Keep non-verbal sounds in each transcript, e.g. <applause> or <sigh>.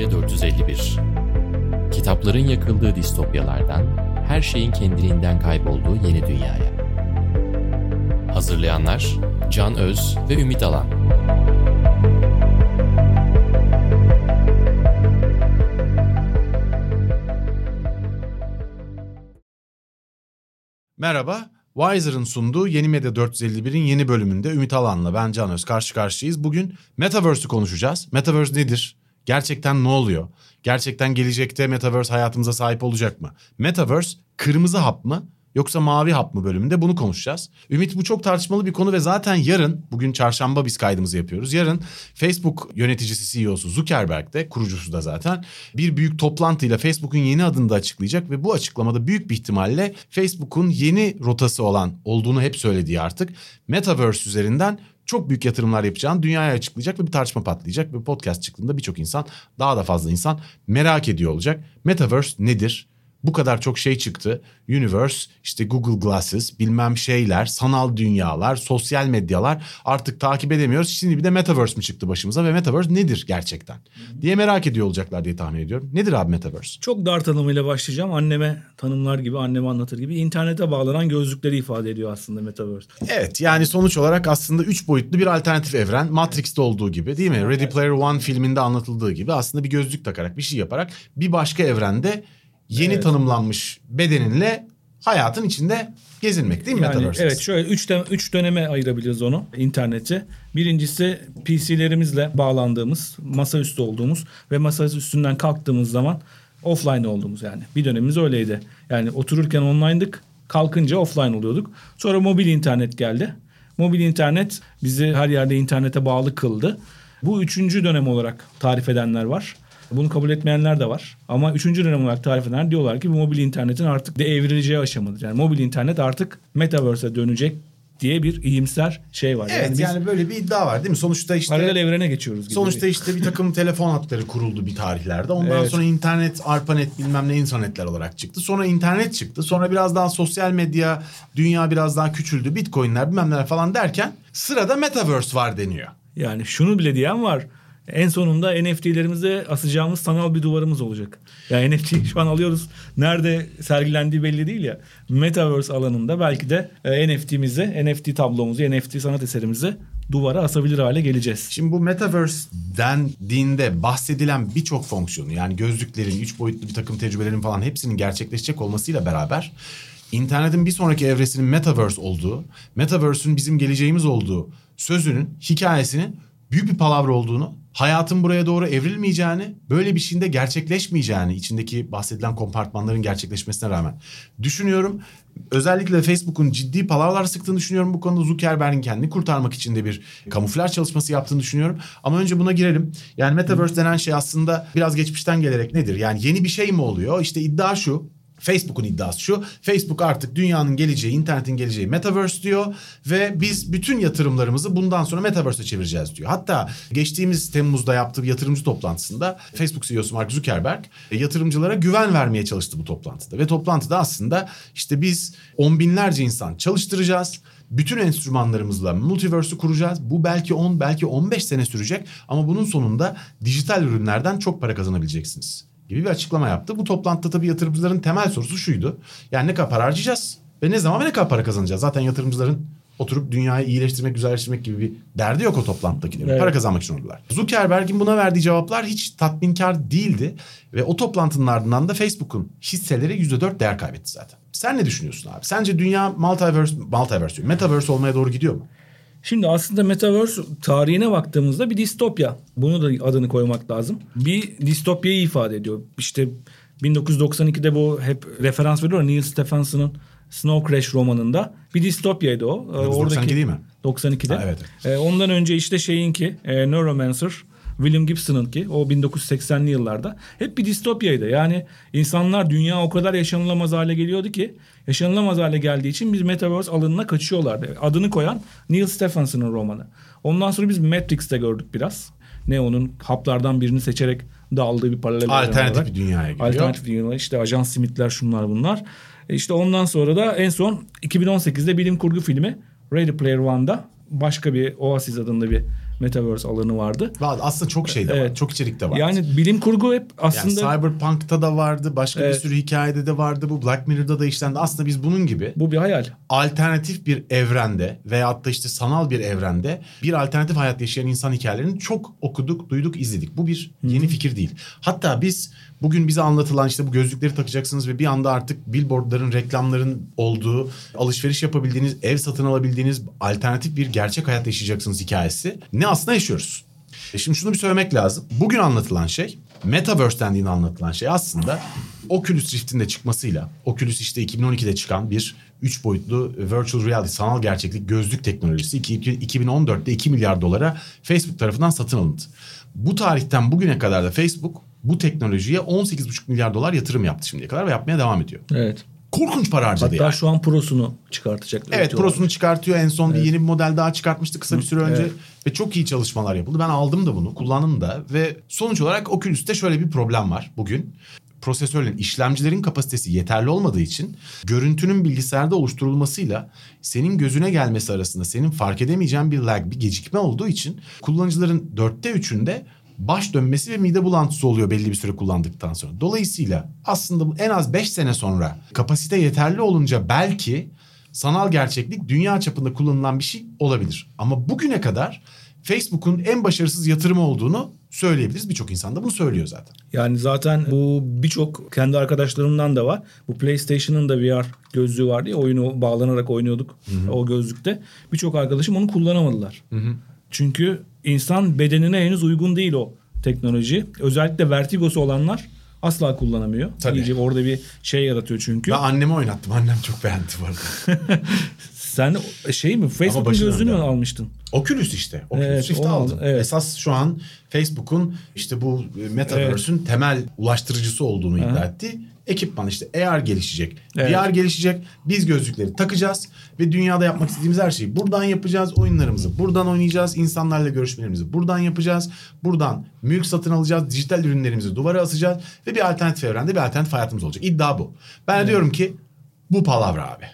Distopya 451 Kitapların yakıldığı distopyalardan, her şeyin kendiliğinden kaybolduğu yeni dünyaya. Hazırlayanlar Can Öz ve Ümit Alan. Merhaba, Wiser'ın sunduğu Yeni Medya 451'in yeni bölümünde Ümit Alan'la ben Can Öz karşı karşıyayız. Bugün Metaverse'ü konuşacağız. Metaverse nedir? Gerçekten ne oluyor? Gerçekten gelecekte Metaverse hayatımıza sahip olacak mı? Metaverse kırmızı hap mı? Yoksa mavi hap mı bölümünde bunu konuşacağız. Ümit bu çok tartışmalı bir konu ve zaten yarın bugün çarşamba biz kaydımızı yapıyoruz. Yarın Facebook yöneticisi CEO'su Zuckerberg de kurucusu da zaten bir büyük toplantıyla Facebook'un yeni adını da açıklayacak ve bu açıklamada büyük bir ihtimalle Facebook'un yeni rotası olan olduğunu hep söylediği artık Metaverse üzerinden çok büyük yatırımlar yapacağını dünyaya açıklayacak ve bir tartışma patlayacak ve podcast çıktığında birçok insan daha da fazla insan merak ediyor olacak. Metaverse nedir? Bu kadar çok şey çıktı. Universe, işte Google Glasses, bilmem şeyler, sanal dünyalar, sosyal medyalar artık takip edemiyoruz. Şimdi bir de Metaverse mi çıktı başımıza ve Metaverse nedir gerçekten diye merak ediyor olacaklar diye tahmin ediyorum. Nedir abi Metaverse? Çok dar tanımıyla başlayacağım. Anneme tanımlar gibi, anneme anlatır gibi internete bağlanan gözlükleri ifade ediyor aslında Metaverse. Evet yani sonuç olarak aslında üç boyutlu bir alternatif evren. Matrix'te olduğu gibi değil mi? Ready Player One filminde anlatıldığı gibi aslında bir gözlük takarak bir şey yaparak bir başka evrende yeni evet. tanımlanmış bedeninle hayatın içinde gezinmek değil mi yani, Metaverse? Evet şöyle üç, de, üç döneme ayırabiliriz onu interneti. Birincisi PC'lerimizle bağlandığımız, masaüstü olduğumuz ve masa üstünden kalktığımız zaman offline olduğumuz yani. Bir dönemimiz öyleydi. Yani otururken online'dık, kalkınca offline oluyorduk. Sonra mobil internet geldi. Mobil internet bizi her yerde internete bağlı kıldı. Bu üçüncü dönem olarak tarif edenler var. Bunu kabul etmeyenler de var. Ama üçüncü dönem olarak tarif edenler diyorlar ki bu mobil internetin artık de evrileceği aşamadır. Yani mobil internet artık metaverse'e dönecek diye bir iyimser şey var. Evet yani, yani böyle bir iddia var değil mi? Sonuçta işte paralel evrene geçiyoruz gibi. Sonuçta işte bir takım <laughs> telefon hatları kuruldu bir tarihlerde. Ondan evet. sonra internet, arpanet bilmem ne internetler olarak çıktı. Sonra internet çıktı. Sonra biraz daha sosyal medya, dünya biraz daha küçüldü. Bitcoin'ler bilmem neler falan derken sırada metaverse var deniyor. Yani şunu bile diyen var. En sonunda NFT'lerimize asacağımız sanal bir duvarımız olacak. Yani NFT <laughs> şu an alıyoruz. Nerede sergilendiği belli değil ya. Metaverse alanında belki de e, NFT'mizi, NFT tablomuzu, NFT sanat eserimizi duvara asabilir hale geleceğiz. Şimdi bu Metaverse'den dinde bahsedilen birçok fonksiyonu yani gözlüklerin, üç boyutlu bir takım tecrübelerin falan hepsinin gerçekleşecek olmasıyla beraber internetin bir sonraki evresinin Metaverse olduğu, Metaverse'ün bizim geleceğimiz olduğu sözünün, hikayesinin büyük bir palavra olduğunu hayatın buraya doğru evrilmeyeceğini, böyle bir şeyin de gerçekleşmeyeceğini içindeki bahsedilen kompartmanların gerçekleşmesine rağmen düşünüyorum. Özellikle Facebook'un ciddi palavralar sıktığını düşünüyorum bu konuda. Zuckerberg'in kendini kurtarmak için de bir kamuflaj çalışması yaptığını düşünüyorum. Ama önce buna girelim. Yani Metaverse denen şey aslında biraz geçmişten gelerek nedir? Yani yeni bir şey mi oluyor? İşte iddia şu. Facebook'un iddiası şu. Facebook artık dünyanın geleceği, internetin geleceği Metaverse diyor ve biz bütün yatırımlarımızı bundan sonra Metaverse'e çevireceğiz diyor. Hatta geçtiğimiz Temmuz'da yaptığı yatırımcı toplantısında Facebook CEO'su Mark Zuckerberg e, yatırımcılara güven vermeye çalıştı bu toplantıda. Ve toplantıda aslında işte biz on binlerce insan çalıştıracağız bütün enstrümanlarımızla multiverse'ü kuracağız. Bu belki 10 belki 15 sene sürecek ama bunun sonunda dijital ürünlerden çok para kazanabileceksiniz gibi bir açıklama yaptı. Bu toplantıda tabii yatırımcıların temel sorusu şuydu. Yani ne kadar para harcayacağız ve ne zaman ve ne kadar para kazanacağız? Zaten yatırımcıların oturup dünyayı iyileştirmek, güzelleştirmek gibi bir derdi yok o toplantıdakilerin. Evet. Para kazanmak için oldular. Zuckerberg'in buna verdiği cevaplar hiç tatminkar değildi. Ve o toplantının ardından da Facebook'un hisseleri %4 değer kaybetti zaten. Sen ne düşünüyorsun abi? Sence dünya multiverse, multiverse diyor, metaverse olmaya doğru gidiyor mu? Şimdi aslında Metaverse tarihine baktığımızda bir distopya. Bunu da adını koymak lazım. Bir distopyayı ifade ediyor. İşte 1992'de bu hep referans veriyor Neil Stephenson'ın Snow Crash romanında bir distopyaydı o. 92 değil mi? 92'de. Ha, evet. Ee, ondan önce işte şeyinki e, Neuromancer William Gibson'ın ki o 1980'li yıllarda hep bir distopyaydı. Yani insanlar dünya o kadar yaşanılamaz hale geliyordu ki yaşanılamaz hale geldiği için biz Metaverse alanına kaçıyorlardı. Adını koyan Neil Stephenson'ın romanı. Ondan sonra biz Matrix'te gördük biraz. Neo'nun haplardan birini seçerek dağıldığı bir paralel Alternatif bir dünyaya giriyor. Alternatif bir dünyaya işte Ajan Smith'ler şunlar bunlar. E işte ondan sonra da en son 2018'de bilim kurgu filmi Ready Player One'da başka bir Oasis adında bir metaverse alanı vardı. Var, Aslında çok şey de var. Evet. Çok içerik de var. Yani bilim kurgu hep Yani aslında Cyberpunk'ta da vardı. Başka bir Evet. sürü hikayede de vardı. Bu Black Mirror'da da işlendi. Aslında biz bunun gibi bu bir hayal. alternatif bir evrende veyahut da işte sanal bir evrende bir alternatif hayat yaşayan insan hikayelerini çok okuduk, duyduk, izledik. Bu bir yeni fikir değil. Hatta biz bugün bize anlatılan işte bu gözlükleri takacaksınız ve bir anda artık billboardların, reklamların olduğu, alışveriş yapabildiğiniz, ev satın alabildiğiniz alternatif bir gerçek hayat yaşayacaksınız hikayesi. Ne aslında yaşıyoruz. E şimdi şunu bir söylemek lazım. Bugün anlatılan şey, Metaverse dendiğinde anlatılan şey aslında Oculus Rift'in de çıkmasıyla, Oculus işte 2012'de çıkan bir 3 boyutlu virtual reality, sanal gerçeklik gözlük teknolojisi iki- iki- 2014'te 2 milyar dolara Facebook tarafından satın alındı. Bu tarihten bugüne kadar da Facebook bu teknolojiye 18,5 milyar dolar yatırım yaptı şimdiye kadar ve yapmaya devam ediyor. Evet. Korkunç para harcadı Hatta yani. şu an prosunu çıkartacaklar. Evet prosunu çıkartıyor. En son bir yeni bir model daha çıkartmıştı kısa bir süre önce. Evet. Ve çok iyi çalışmalar yapıldı. Ben aldım da bunu kullandım da. Ve sonuç olarak Oculus'te şöyle bir problem var bugün. Prosesörlerin, işlemcilerin kapasitesi yeterli olmadığı için görüntünün bilgisayarda oluşturulmasıyla senin gözüne gelmesi arasında senin fark edemeyeceğin bir lag, bir gecikme olduğu için kullanıcıların dörtte üçünde baş dönmesi ve mide bulantısı oluyor belli bir süre kullandıktan sonra. Dolayısıyla aslında en az 5 sene sonra kapasite yeterli olunca belki sanal gerçeklik dünya çapında kullanılan bir şey olabilir. Ama bugüne kadar Facebook'un en başarısız yatırımı olduğunu söyleyebiliriz. Birçok insan da bunu söylüyor zaten. Yani zaten bu birçok kendi arkadaşlarımdan da var. Bu PlayStation'ın da VR gözlüğü vardı ya oyunu bağlanarak oynuyorduk o gözlükte. Birçok arkadaşım onu kullanamadılar. Çünkü insan bedenine henüz uygun değil o teknoloji. Özellikle vertigosu olanlar asla kullanamıyor. Tabii. İyice orada bir şey yaratıyor çünkü. Ben anneme oynattım. Annem çok beğendi bu arada. <laughs> Sen şey mi Facebook'un mü döndü. almıştın? Oculus işte. Oculus Evet, Rift'i aldım. evet. Esas şu an Facebook'un işte bu e, Metaverse'ün temel ulaştırıcısı olduğunu iddia etti. Ekipman işte AR gelişecek. Evet. VR gelişecek. Biz gözlükleri takacağız ve dünyada yapmak istediğimiz her şeyi buradan yapacağız. Oyunlarımızı buradan oynayacağız. insanlarla görüşmelerimizi buradan yapacağız. Buradan mülk satın alacağız. Dijital ürünlerimizi duvara asacağız ve bir alternatif evrende bir alternatif hayatımız olacak. İddia bu. Ben diyorum ki bu palavra abi.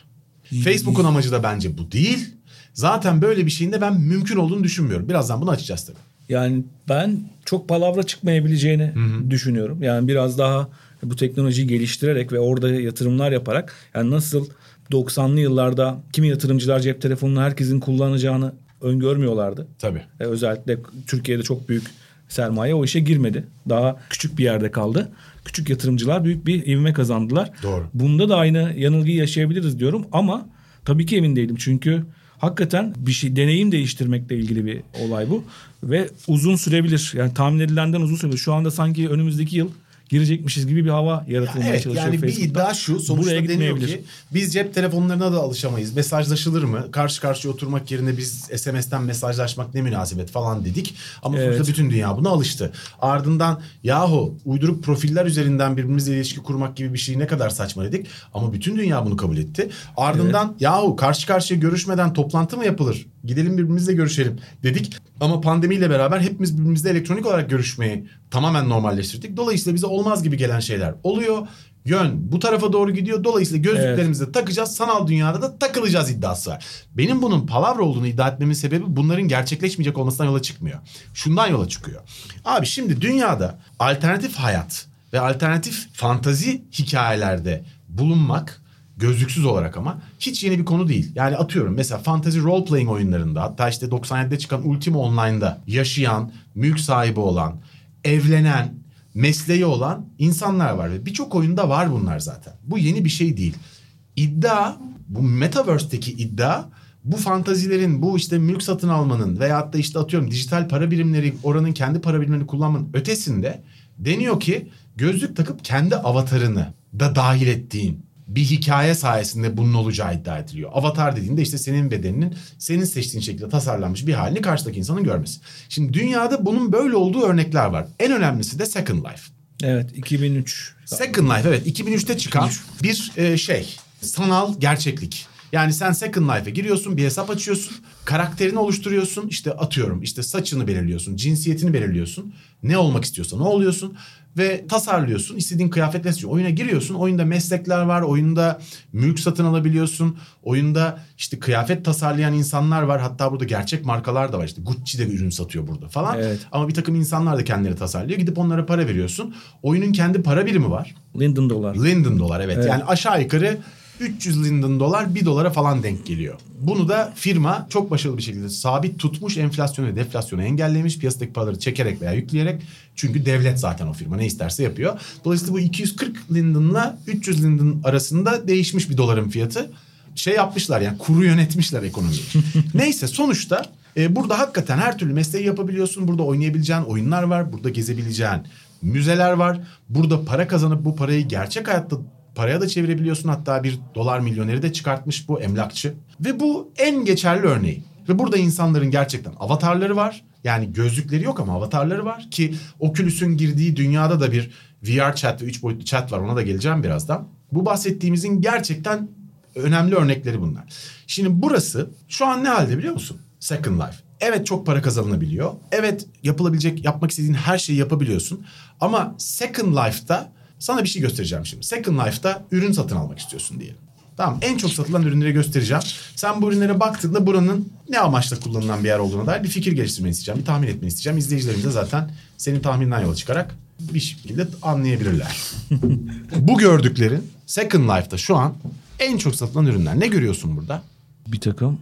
Facebook'un amacı da bence bu değil. Zaten böyle bir şeyin de ben mümkün olduğunu düşünmüyorum. Birazdan bunu açacağız tabii. Yani ben çok palavra çıkmayabileceğini düşünüyorum. Yani biraz daha bu teknolojiyi geliştirerek ve orada yatırımlar yaparak yani nasıl 90'lı yıllarda kimi yatırımcılar cep telefonunu herkesin kullanacağını öngörmüyorlardı. Tabii. E, özellikle Türkiye'de çok büyük sermaye o işe girmedi. Daha küçük bir yerde kaldı. Küçük yatırımcılar büyük bir ivme kazandılar. Doğru. Bunda da aynı yanılgıyı yaşayabiliriz diyorum ama tabii ki emin değilim. Çünkü hakikaten bir şey deneyim değiştirmekle ilgili bir olay bu ve uzun sürebilir. Yani tahmin edilenden uzun sürebilir. Şu anda sanki önümüzdeki yıl girecekmişiz gibi bir hava yaratılmaya Evet çalışıyor yani bir Facebook'ta. iddia şu sonuçta Buraya deniyor ki biz cep telefonlarına da alışamayız. Mesajlaşılır mı? Karşı karşıya oturmak yerine biz SMS'ten mesajlaşmak ne münasebet falan dedik. Ama Evet. sonuçta bütün dünya buna alıştı. Ardından yahu uyduruk profiller üzerinden birbirimizle ilişki kurmak gibi bir şey ne kadar saçma dedik. Ama bütün dünya bunu kabul etti. Ardından yahu karşı karşıya görüşmeden toplantı mı yapılır? Gidelim birbirimizle görüşelim dedik. Ama pandemiyle beraber hepimiz birbirimizle elektronik olarak görüşmeyi tamamen normalleştirdik. Dolayısıyla bize olmaz gibi gelen şeyler oluyor. Yön bu tarafa doğru gidiyor. Dolayısıyla gözlüklerimizi de takacağız. Sanal dünyada da takılacağız iddiası var. Benim bunun palavra olduğunu iddia etmemin sebebi bunların gerçekleşmeyecek olmasından yola çıkmıyor. Şundan yola çıkıyor. Abi şimdi dünyada alternatif hayat ve alternatif fantazi hikayelerde bulunmak gözlüksüz olarak ama hiç yeni bir konu değil. Yani atıyorum mesela fantasy role playing oyunlarında hatta işte 97'de çıkan Ultima Online'da yaşayan, mülk sahibi olan, evlenen, mesleği olan insanlar var ve birçok oyunda var bunlar zaten. Bu yeni bir şey değil. İddia bu metaverse'teki iddia bu fantazilerin bu işte mülk satın almanın veyahut da işte atıyorum dijital para birimleri oranın kendi para birimlerini kullanmanın ötesinde deniyor ki gözlük takıp kendi avatarını da dahil ettiğin bir hikaye sayesinde bunun olacağı iddia ediliyor. Avatar dediğinde işte senin bedeninin senin seçtiğin şekilde tasarlanmış bir halini karşıdaki insanın görmesi. Şimdi dünyada bunun böyle olduğu örnekler var. En önemlisi de Second Life. Evet 2003. Second Life evet 2003'te çıkan bir e, şey sanal gerçeklik. Yani sen Second Life'e giriyorsun, bir hesap açıyorsun, karakterini oluşturuyorsun, işte atıyorum, işte saçını belirliyorsun, cinsiyetini belirliyorsun, ne olmak istiyorsan o oluyorsun ve tasarlıyorsun. istediğin kıyafetle. Oyuna giriyorsun. Oyunda meslekler var. Oyunda mülk satın alabiliyorsun. Oyunda işte kıyafet tasarlayan insanlar var. Hatta burada gerçek markalar da var. İşte Gucci de ürün satıyor burada falan. Evet. Ama bir takım insanlar da kendileri tasarlıyor. Gidip onlara para veriyorsun. Oyunun kendi para birimi var. Linden dolar. Linden dolar evet. Evet. Yani aşağı yukarı 300 Linden dolar 1 dolara falan denk geliyor. Bunu da firma çok başarılı bir şekilde sabit tutmuş enflasyonu ve deflasyonu engellemiş. Piyasadaki paraları çekerek veya yükleyerek. Çünkü devlet zaten o firma ne isterse yapıyor. Dolayısıyla bu 240 Linden'la 300 Linden arasında değişmiş bir doların fiyatı. Şey yapmışlar yani kuru yönetmişler ekonomiyi. <laughs> Neyse sonuçta e, burada hakikaten her türlü mesleği yapabiliyorsun. Burada oynayabileceğin oyunlar var. Burada gezebileceğin müzeler var. Burada para kazanıp bu parayı gerçek hayatta paraya da çevirebiliyorsun. Hatta bir dolar milyoneri de çıkartmış bu emlakçı. Ve bu en geçerli örneği. Ve burada insanların gerçekten avatarları var. Yani gözlükleri yok ama avatarları var. Ki Oculus'un girdiği dünyada da bir VR chat ve 3 boyutlu chat var. Ona da geleceğim birazdan. Bu bahsettiğimizin gerçekten önemli örnekleri bunlar. Şimdi burası şu an ne halde biliyor musun? Second Life. Evet çok para kazanılabiliyor. Evet yapılabilecek, yapmak istediğin her şeyi yapabiliyorsun. Ama Second Life'da sana bir şey göstereceğim şimdi. Second Life'da ürün satın almak istiyorsun diyelim. Tamam en çok satılan ürünleri göstereceğim. Sen bu ürünlere baktığında buranın ne amaçla kullanılan bir yer olduğuna dair bir fikir geliştirmeni isteyeceğim. Bir tahmin etmeni isteyeceğim. İzleyicilerimiz de zaten senin tahmininden yola çıkarak bir şekilde anlayabilirler. bu gördüklerin Second Life'da şu an en çok satılan ürünler. Ne görüyorsun burada? Bir takım.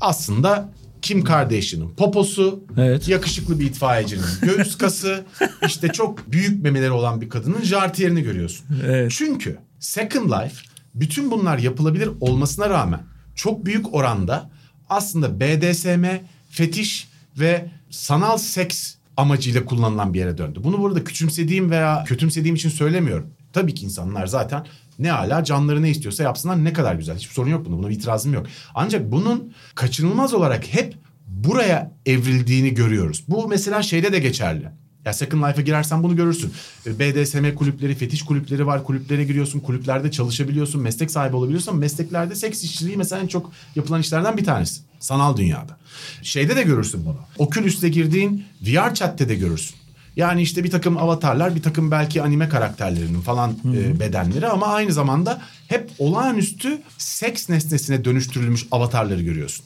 Aslında Kim Kardashian'ın poposu, Evet. yakışıklı bir itfaiyecinin göğüs kası, <laughs> işte çok büyük memeleri olan bir kadının jartiyerini görüyorsun. Evet. Çünkü Second Life bütün bunlar yapılabilir olmasına rağmen çok büyük oranda aslında BDSM, fetiş ve sanal seks amacıyla kullanılan bir yere döndü. Bunu burada küçümsediğim veya kötümsediğim için söylemiyorum. Tabii ki insanlar zaten ne hala canları ne istiyorsa yapsınlar ne kadar güzel. Hiçbir sorun yok bunda. Buna bir itirazım yok. Ancak bunun kaçınılmaz olarak hep buraya evrildiğini görüyoruz. Bu mesela şeyde de geçerli. Ya Second Life'a girersen bunu görürsün. E, BDSM kulüpleri, fetiş kulüpleri var. Kulüplere giriyorsun, kulüplerde çalışabiliyorsun, meslek sahibi olabiliyorsun. Mesleklerde seks işçiliği mesela en çok yapılan işlerden bir tanesi. Sanal dünyada. Şeyde de görürsün bunu. Oculus'te girdiğin VR chat'te de görürsün. Yani işte bir takım avatarlar, bir takım belki anime karakterlerinin falan e, bedenleri ama aynı zamanda hep olağanüstü seks nesnesine dönüştürülmüş avatarları görüyorsun.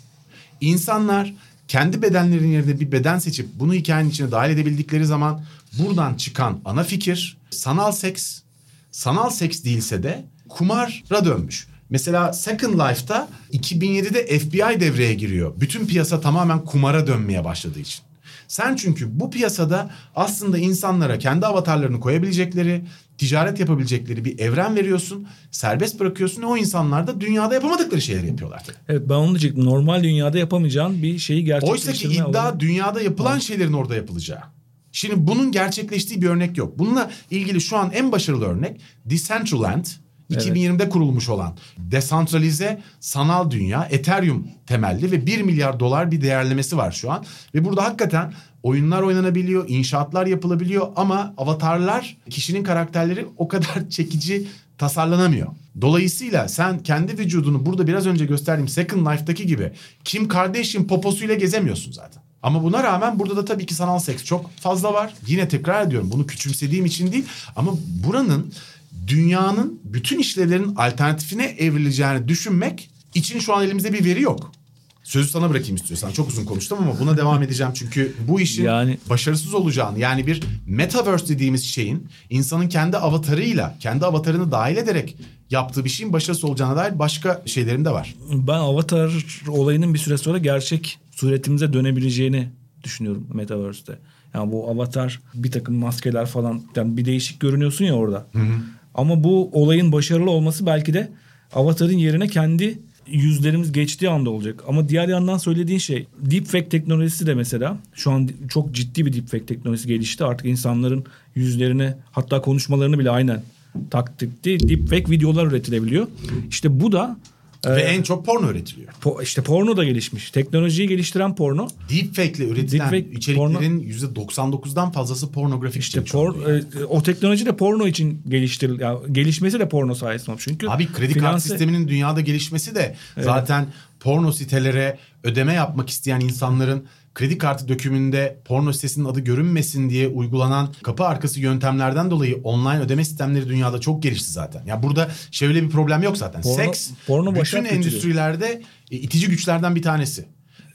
İnsanlar kendi bedenlerinin yerine bir beden seçip bunu hikayenin içine dahil edebildikleri zaman buradan çıkan ana fikir sanal seks, sanal seks değilse de kumara dönmüş. Mesela Second Life'da 2007'de FBI devreye giriyor. Bütün piyasa tamamen kumara dönmeye başladığı için. Sen çünkü bu piyasada aslında insanlara kendi avatarlarını koyabilecekleri, ticaret yapabilecekleri bir evren veriyorsun. Serbest bırakıyorsun ve o insanlar da dünyada yapamadıkları şeyleri yapıyorlar. Evet ben onu diyecektim. Normal dünyada yapamayacağın bir şeyi Oysa ki gerçekleştirme iddia alanı. dünyada yapılan şeylerin orada yapılacağı. Şimdi bunun gerçekleştiği bir örnek yok. Bununla ilgili şu an en başarılı örnek Decentraland. 2020'de kurulmuş olan desantralize sanal dünya Ethereum temelli ve 1 milyar dolar bir değerlemesi var şu an. Ve burada hakikaten oyunlar oynanabiliyor, inşaatlar yapılabiliyor ama avatarlar, kişinin karakterleri o kadar <laughs> çekici tasarlanamıyor. Dolayısıyla sen kendi vücudunu burada biraz önce gösterdiğim Second Life'daki gibi Kim Kardashian poposuyla gezemiyorsun zaten. Ama buna rağmen burada da tabii ki sanal seks çok fazla var. Yine tekrar ediyorum bunu küçümsediğim için değil ama buranın dünyanın bütün işlevlerin alternatifine evrileceğini düşünmek için şu an elimizde bir veri yok. Sözü sana bırakayım istiyorsan. Çok uzun konuştum ama buna devam edeceğim. Çünkü bu işin Yani- başarısız olacağını yani bir metaverse dediğimiz şeyin insanın kendi avatarıyla, kendi avatarını dahil ederek yaptığı bir şeyin başarısız olacağına dair başka şeylerim de var. Ben Avatar olayının bir süre sonra gerçek suretimize dönebileceğini düşünüyorum Metaverse'te. Yani bu Avatar bir takım maskeler falan yani bir değişik görünüyorsun ya orada. Ama bu olayın başarılı olması belki de Avatar'ın yerine kendi yüzlerimiz geçtiği anda olacak. Ama diğer yandan söylediğin şey deepfake teknolojisi de mesela şu an çok ciddi bir deepfake teknolojisi gelişti. Artık insanların yüzlerini hatta konuşmalarını bile aynen taktikti. Deepfake videolar üretilebiliyor. İşte bu da Ve en çok porno üretiliyor. Po- işte porno da gelişmiş. Teknolojiyi geliştiren porno. Deepfake ile üretilen Deepfake, içeriklerin %99'dan fazlası pornografik İşte por, yani. e, o teknoloji de porno için geliştiril ya gelişmesi de porno sayesinde olmuş. Çünkü Abi kredi kart finanse- sisteminin dünyada gelişmesi de zaten porno sitelere ödeme yapmak isteyen insanların kredi kartı dökümünde porno sitesinin adı görünmesin diye uygulanan kapı arkası yöntemlerden dolayı online ödeme sistemleri dünyada çok gelişti zaten. Ya burada şöyle bir problem yok zaten. Porno- Seks porno bütün endüstrilerde e, itici güçlerden bir tanesi.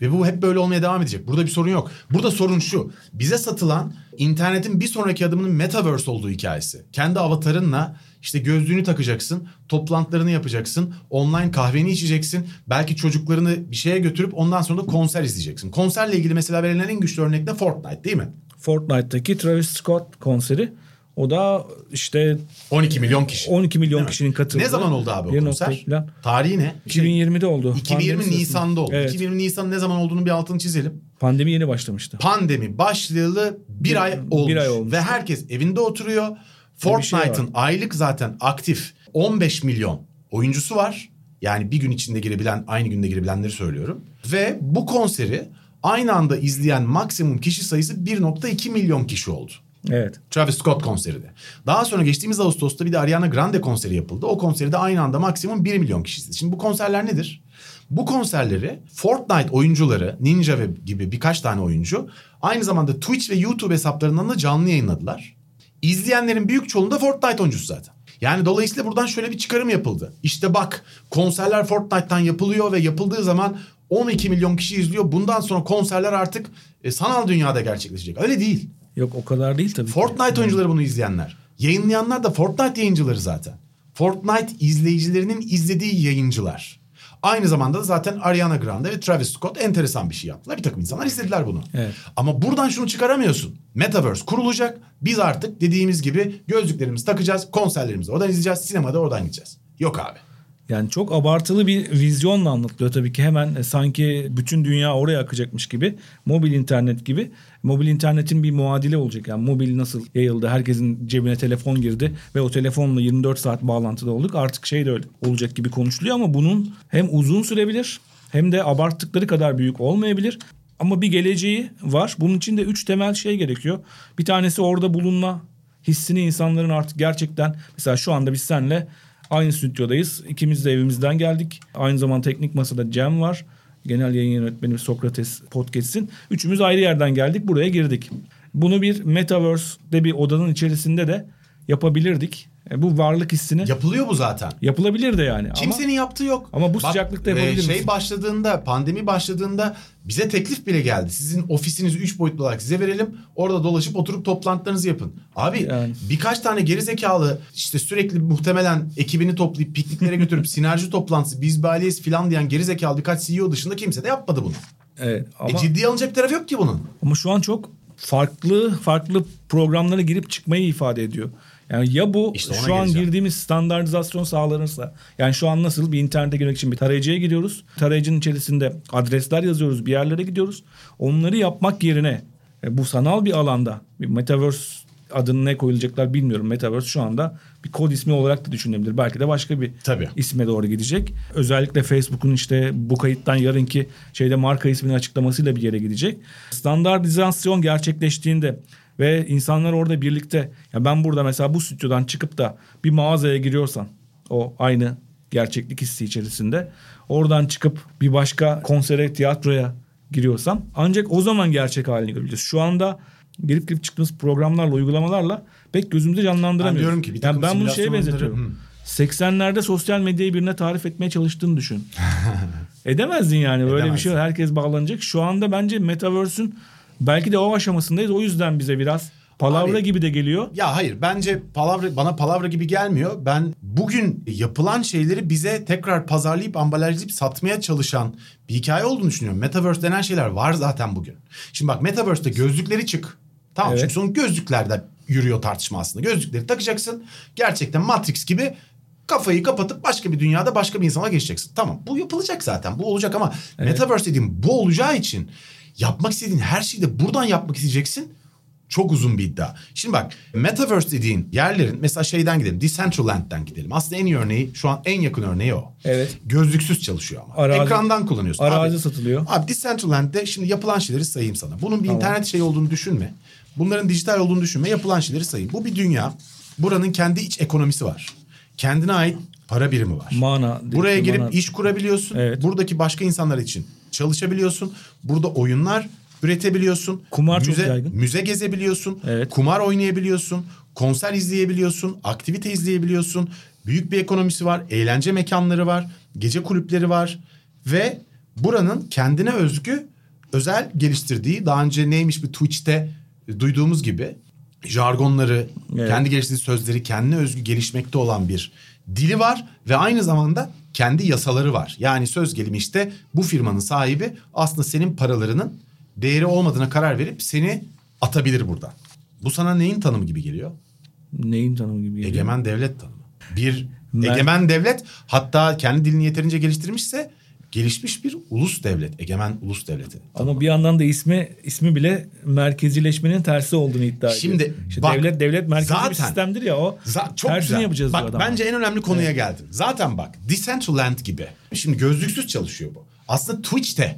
Ve bu hep böyle olmaya devam edecek. Burada bir sorun yok. Burada sorun şu. Bize satılan internetin bir sonraki adımının metaverse olduğu hikayesi. Kendi avatarınla işte gözlüğünü takacaksın, toplantılarını yapacaksın, online kahveni içeceksin, belki çocuklarını bir şeye götürüp ondan sonra da konser izleyeceksin. Konserle ilgili mesela verilen en güçlü örnek de Fortnite değil mi? Fortnite'daki Travis Scott konseri. O da işte 12 milyon kişi. 12 milyon mi? kişinin katıldığı. Ne zaman oldu abi o bir konser? falan. Tarihi ne? Bir şey- 2020'de oldu. 2020 Pandemi. Nisan'da oldu. Evet. 2020 Nisan ne zaman olduğunu bir altını çizelim. Pandemi yeni başlamıştı. pandemi başlayalı bir ay olmuş. bir ay olmuş. Ve herkes evinde oturuyor. Şey Fortnite'ın aylık zaten aktif 15 milyon oyuncusu var. Yani bir gün içinde girebilen, aynı günde girebilenleri söylüyorum. Ve bu konseri aynı anda izleyen maksimum kişi sayısı 1.2 milyon kişi oldu. Evet. Travis Scott konseri de. Daha sonra geçtiğimiz Ağustos'ta bir de Ariana Grande konseri yapıldı. O konseri de aynı anda maksimum 1 milyon kişi izledi. Şimdi bu konserler nedir? Bu konserleri Fortnite oyuncuları, Ninja ve gibi birkaç tane oyuncu aynı zamanda Twitch ve YouTube hesaplarından da canlı yayınladılar. İzleyenlerin büyük çoğunluğu da Fortnite oyuncusu zaten. Yani dolayısıyla buradan şöyle bir çıkarım yapıldı. İşte bak konserler Fortnite'tan yapılıyor ve yapıldığı zaman 12 milyon kişi izliyor. Bundan sonra konserler artık e, sanal dünyada gerçekleşecek. Öyle değil. Yok o kadar değil tabii. ki. Fortnite oyuncuları bunu izleyenler. Yayınlayanlar da Fortnite yayıncıları zaten. Fortnite izleyicilerinin izlediği yayıncılar. Aynı zamanda da zaten Ariana Grande ve Travis Scott enteresan bir şey yaptılar. Bir takım insanlar izlediler bunu. Evet. Ama buradan şunu çıkaramıyorsun. Metaverse kurulacak. Biz artık dediğimiz gibi gözlüklerimizi takacağız. Konserlerimizi oradan izleyeceğiz. Sinemada oradan gideceğiz. Yok abi. Yani çok abartılı bir vizyonla anlatılıyor tabii ki. Hemen e, sanki bütün dünya oraya akacakmış gibi mobil internet gibi. Mobil internetin bir muadili olacak. Yani mobil nasıl yayıldı? Herkesin cebine telefon girdi ve o telefonla 24 saat bağlantıda olduk. Artık şey de öyle olacak gibi konuşuluyor ama bunun hem uzun sürebilir hem de abarttıkları kadar büyük olmayabilir. Ama bir geleceği var. Bunun için de üç temel şey gerekiyor. Bir tanesi orada bulunma hissini insanların artık gerçekten mesela şu anda biz senle Aynı stüdyodayız. İkimiz de evimizden geldik. Aynı zamanda teknik masada Cem var. Genel yayın yönetmeni Sokrates Podcast'in. Üçümüz ayrı yerden geldik. Buraya girdik. Bunu bir Metaverse'de bir odanın içerisinde de yapabilirdik. E, bu varlık hissini Yapılıyor bu zaten. yapılabilir de yani. Kimsenin yaptığı yok. Ama bu sıcaklıkta yapabilir Şey misin? başladığında, pandemi başladığında bize teklif bile geldi. Sizin ofisinizi 3 boyutlu olarak size verelim. Orada dolaşıp oturup toplantılarınızı yapın. Abi Yani. birkaç tane geri zekalı işte sürekli muhtemelen ekibini toplayıp pikniklere <laughs> götürüp sinerji toplantısı, biz bir aileyiz filan diyen geri zekalı birkaç CEO dışında kimse de yapmadı bunu. Evet, ama, E ciddiye alınacak bir tarafı yok ki bunun. ama şu an çok farklı farklı programlara girip çıkmayı ifade ediyor. Yani ya bu İşte şu an geleceğim. girdiğimiz standartizasyon sağlanırsa yani şu an nasıl bir internete girmek için bir tarayıcıya gidiyoruz. Tarayıcının içerisinde adresler yazıyoruz bir yerlere gidiyoruz. Onları yapmak yerine e, bu sanal bir alanda bir metaverse adını ne koyulacaklar bilmiyorum. Metaverse şu anda bir kod ismi olarak da düşünülebilir. Belki de başka bir Tabii. isme doğru gidecek. Özellikle Facebook'un işte bu kayıttan yarınki şeyde marka ismini açıklamasıyla bir yere gidecek. Standartizasyon gerçekleştiğinde ve insanlar orada birlikte ya ben burada mesela bu stüdyodan çıkıp da bir mağazaya giriyorsan o aynı gerçeklik hissi içerisinde oradan çıkıp bir başka konsere, tiyatroya giriyorsam ancak o zaman gerçek halini görebiliriz. Şu anda girip girip çıktığımız programlarla, uygulamalarla pek gözümüzde canlandıramıyoruz. Ben diyorum ki bir yani ben bunu şeye benzetiyorum. 80'lerde sosyal medyayı birine tarif etmeye çalıştığını düşün. <laughs> Edemezdin yani böyle bir Edemezdin. şey herkes bağlanacak. Şu anda bence Metaverse'ün belki de o aşamasındayız. O yüzden bize biraz palavra Abi- gibi de geliyor. Ya hayır bence palavra bana palavra gibi gelmiyor. Ben bugün yapılan şeyleri bize tekrar pazarlayıp ambalajlayıp satmaya çalışan bir hikaye olduğunu düşünüyorum. Metaverse denen şeyler var zaten bugün. Şimdi bak Metaverse'te gözlükleri çık. Tamam Evet. çünkü son gözlüklerde yürüyor tartışma aslında. Gözlükleri takacaksın. Gerçekten Matrix gibi kafayı kapatıp başka bir dünyada başka bir insana geçeceksin. Tamam bu yapılacak zaten. Bu olacak ama Metaverse dediğim bu olacağı için yapmak istediğin her şeyi de buradan yapmak isteyeceksin. Çok uzun bir iddia. Şimdi bak Metaverse dediğin yerlerin mesela şeyden gidelim. Decentraland'den gidelim. Aslında en iyi örneği şu an en yakın örneği o. Evet. Gözlüksüz çalışıyor ama. Arazi- Ekrandan kullanıyorsun. Arazi Abi- satılıyor. Abi Decentraland'de şimdi yapılan şeyleri sayayım sana. Bunun bir internet şey olduğunu düşünme. Bunların dijital olduğunu düşünme. Yapılan şeyleri sayayım. Bu bir dünya. Buranın kendi iç ekonomisi var. Kendine ait para birimi var. Mana. Buraya girip mana- iş kurabiliyorsun. Evet. Buradaki başka insanlar için çalışabiliyorsun. Burada oyunlar üretebiliyorsun. Kumar çok müze, yaygın. Müze gezebiliyorsun. Evet. Kumar oynayabiliyorsun. Konser izleyebiliyorsun. Aktivite izleyebiliyorsun. Büyük bir ekonomisi var. Eğlence mekanları var. Gece kulüpleri var. Ve buranın kendine özgü özel geliştirdiği daha önce neymiş bir Twitch'te duyduğumuz gibi jargonları, Evet. kendi geliştirdiği sözleri kendine özgü gelişmekte olan bir dili var ve aynı zamanda kendi yasaları var. Yani söz gelimi işte bu firmanın sahibi aslında senin paralarının değeri olmadığına karar verip seni atabilir buradan. Bu sana neyin tanımı gibi geliyor? Neyin tanımı gibi geliyor? Egemen devlet tanımı. Bir Ben- egemen devlet hatta kendi dilini yeterince geliştirmişse gelişmiş bir ulus devlet. Egemen ulus devleti. Ama bir yandan da ismi ismi bile merkezileşmenin tersi olduğunu iddia ediyor. Şimdi İşte bak, devlet devlet merkezi zaten- bir sistemdir ya o. Za- çok tersini güzel. yapacağız bak, diyor. Bence en önemli konuya geldin. Zaten bak Decentraland gibi. Şimdi gözlüksüz çalışıyor bu. Aslında Twitch'te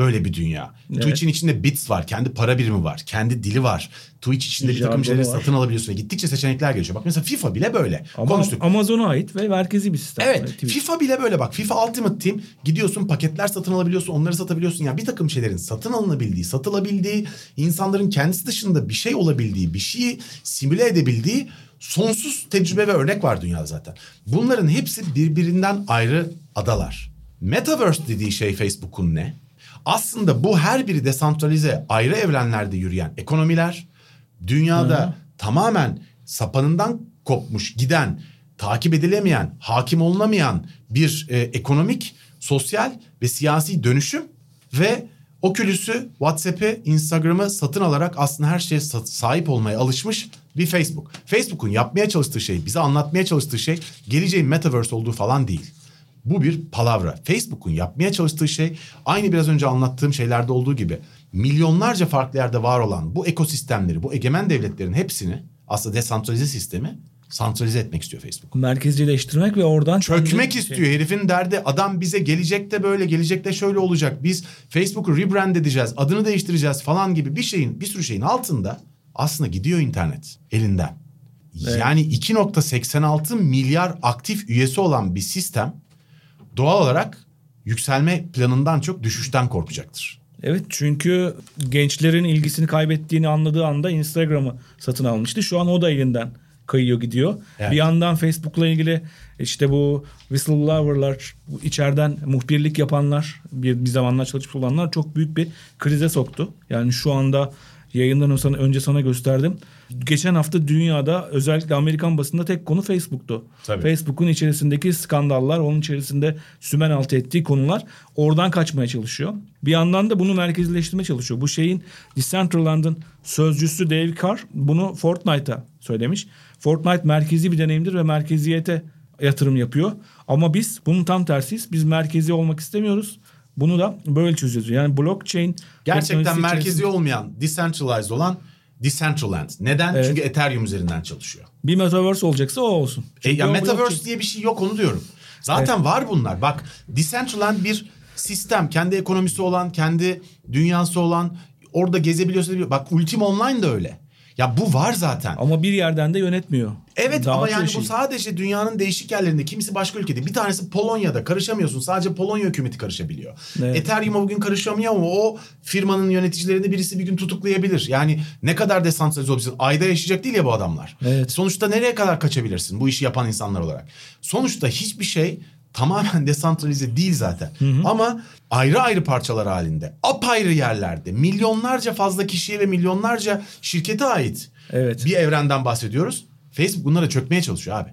böyle bir dünya. Evet. Twitch'in içinde bits var. Kendi para birimi var. Kendi dili var. Twitch içinde bir takım şeyleri var. satın alabiliyorsun. Gittikçe seçenekler gelişiyor. Bak mesela FIFA bile böyle. Ama Konuştuk. Amazon'a ait ve merkezi bir sistem. Evet Twitch. FIFA bile böyle bak. FIFA Ultimate Team gidiyorsun paketler satın alabiliyorsun onları satabiliyorsun. Yani bir takım şeylerin satın alınabildiği, satılabildiği, insanların kendisi dışında bir şey olabildiği, bir şeyi simüle edebildiği sonsuz tecrübe ve örnek var dünyada zaten. Bunların hepsi birbirinden ayrı adalar. Metaverse dediği şey Facebook'un ne? Aslında bu her biri desantralize ayrı evrenlerde yürüyen ekonomiler dünyada tamamen sapanından kopmuş giden takip edilemeyen, hakim olunamayan bir e, ekonomik, sosyal ve siyasi dönüşüm ve Oculus'u, WhatsApp'ı, Instagram'ı satın alarak aslında her şeye sa- sahip olmaya alışmış bir Facebook. Facebook'un yapmaya çalıştığı şey, bize anlatmaya çalıştığı şey geleceğin metaverse olduğu falan değil. Bu bir palavra. Facebook'un yapmaya çalıştığı şey aynı biraz önce anlattığım şeylerde olduğu gibi milyonlarca farklı yerde var olan bu ekosistemleri, bu egemen devletlerin hepsini aslında desantralize sistemi santralize etmek istiyor Facebook. Merkezileştirmek ve oradan Çökmek kendi- istiyor. Herifin derdi adam bize gelecekte böyle, gelecekte şöyle olacak. Biz Facebook'u rebrand edeceğiz, adını değiştireceğiz falan gibi bir şeyin, bir sürü şeyin altında aslında gidiyor internet elinden. Yani 2.86 milyar aktif üyesi olan bir sistem doğal olarak yükselme planından çok düşüşten korkacaktır. Evet çünkü gençlerin ilgisini kaybettiğini anladığı anda Instagram'ı satın almıştı. Şu an o da elinden kayıyor gidiyor. Evet. Bir yandan Facebook'la ilgili işte bu whistleblower'lar, bu içeriden muhbirlik yapanlar, bir, bir zamanlar çalışmış olanlar çok büyük bir krize soktu. Yani şu anda yayından sana, önce sana gösterdim. Geçen hafta dünyada özellikle Amerikan basında tek konu Facebook'tu. Tabii. Facebook'un içerisindeki skandallar, onun içerisinde sümen altı ettiği konular oradan kaçmaya çalışıyor. Bir yandan da bunu merkezileştirmeye çalışıyor. Bu şeyin Decentraland'ın sözcüsü Dave Carr bunu Fortnite'a söylemiş. Fortnite merkezi bir deneyimdir ve merkeziyete yatırım yapıyor. Ama biz bunun tam tersiyiz. Biz merkezi olmak istemiyoruz. Bunu da böyle çözüyoruz. Yani blockchain Gerçekten merkezi içerisinde olmayan, decentralized olan Decentraland. Neden? Evet. Çünkü Ethereum üzerinden çalışıyor. bir metaverse olacaksa o olsun. E, ya Metaverse blockchain- diye bir şey yok onu diyorum. Zaten var bunlar. Bak Decentraland bir sistem. Kendi ekonomisi olan, kendi dünyası olan. Orada gezebiliyorsun. Bak Ultima Online da öyle. Ya bu var zaten. Ama bir yerden de yönetmiyor. Evet ama Dağıtıyor yani şeyi. bu sadece dünyanın değişik yerlerinde. Kimisi başka ülkede. Bir tanesi Polonya'da karışamıyorsun. Sadece Polonya hükümeti karışabiliyor. Evet. Ethereum'a bugün karışamıyor ama o firmanın yöneticilerini birisi bir gün tutuklayabilir. Yani ne kadar desantralize olabilirsin. Ayda yaşayacak değil ya bu adamlar. Evet. Sonuçta nereye kadar kaçabilirsin bu işi yapan insanlar olarak? Sonuçta hiçbir şey tamamen <laughs> desantralize değil zaten. Ama ayrı ayrı parçalar halinde, apayrı yerlerde, milyonlarca fazla kişiye ve milyonlarca şirkete ait Evet. bir evrenden bahsediyoruz. Facebook bunlara çökmeye çalışıyor abi.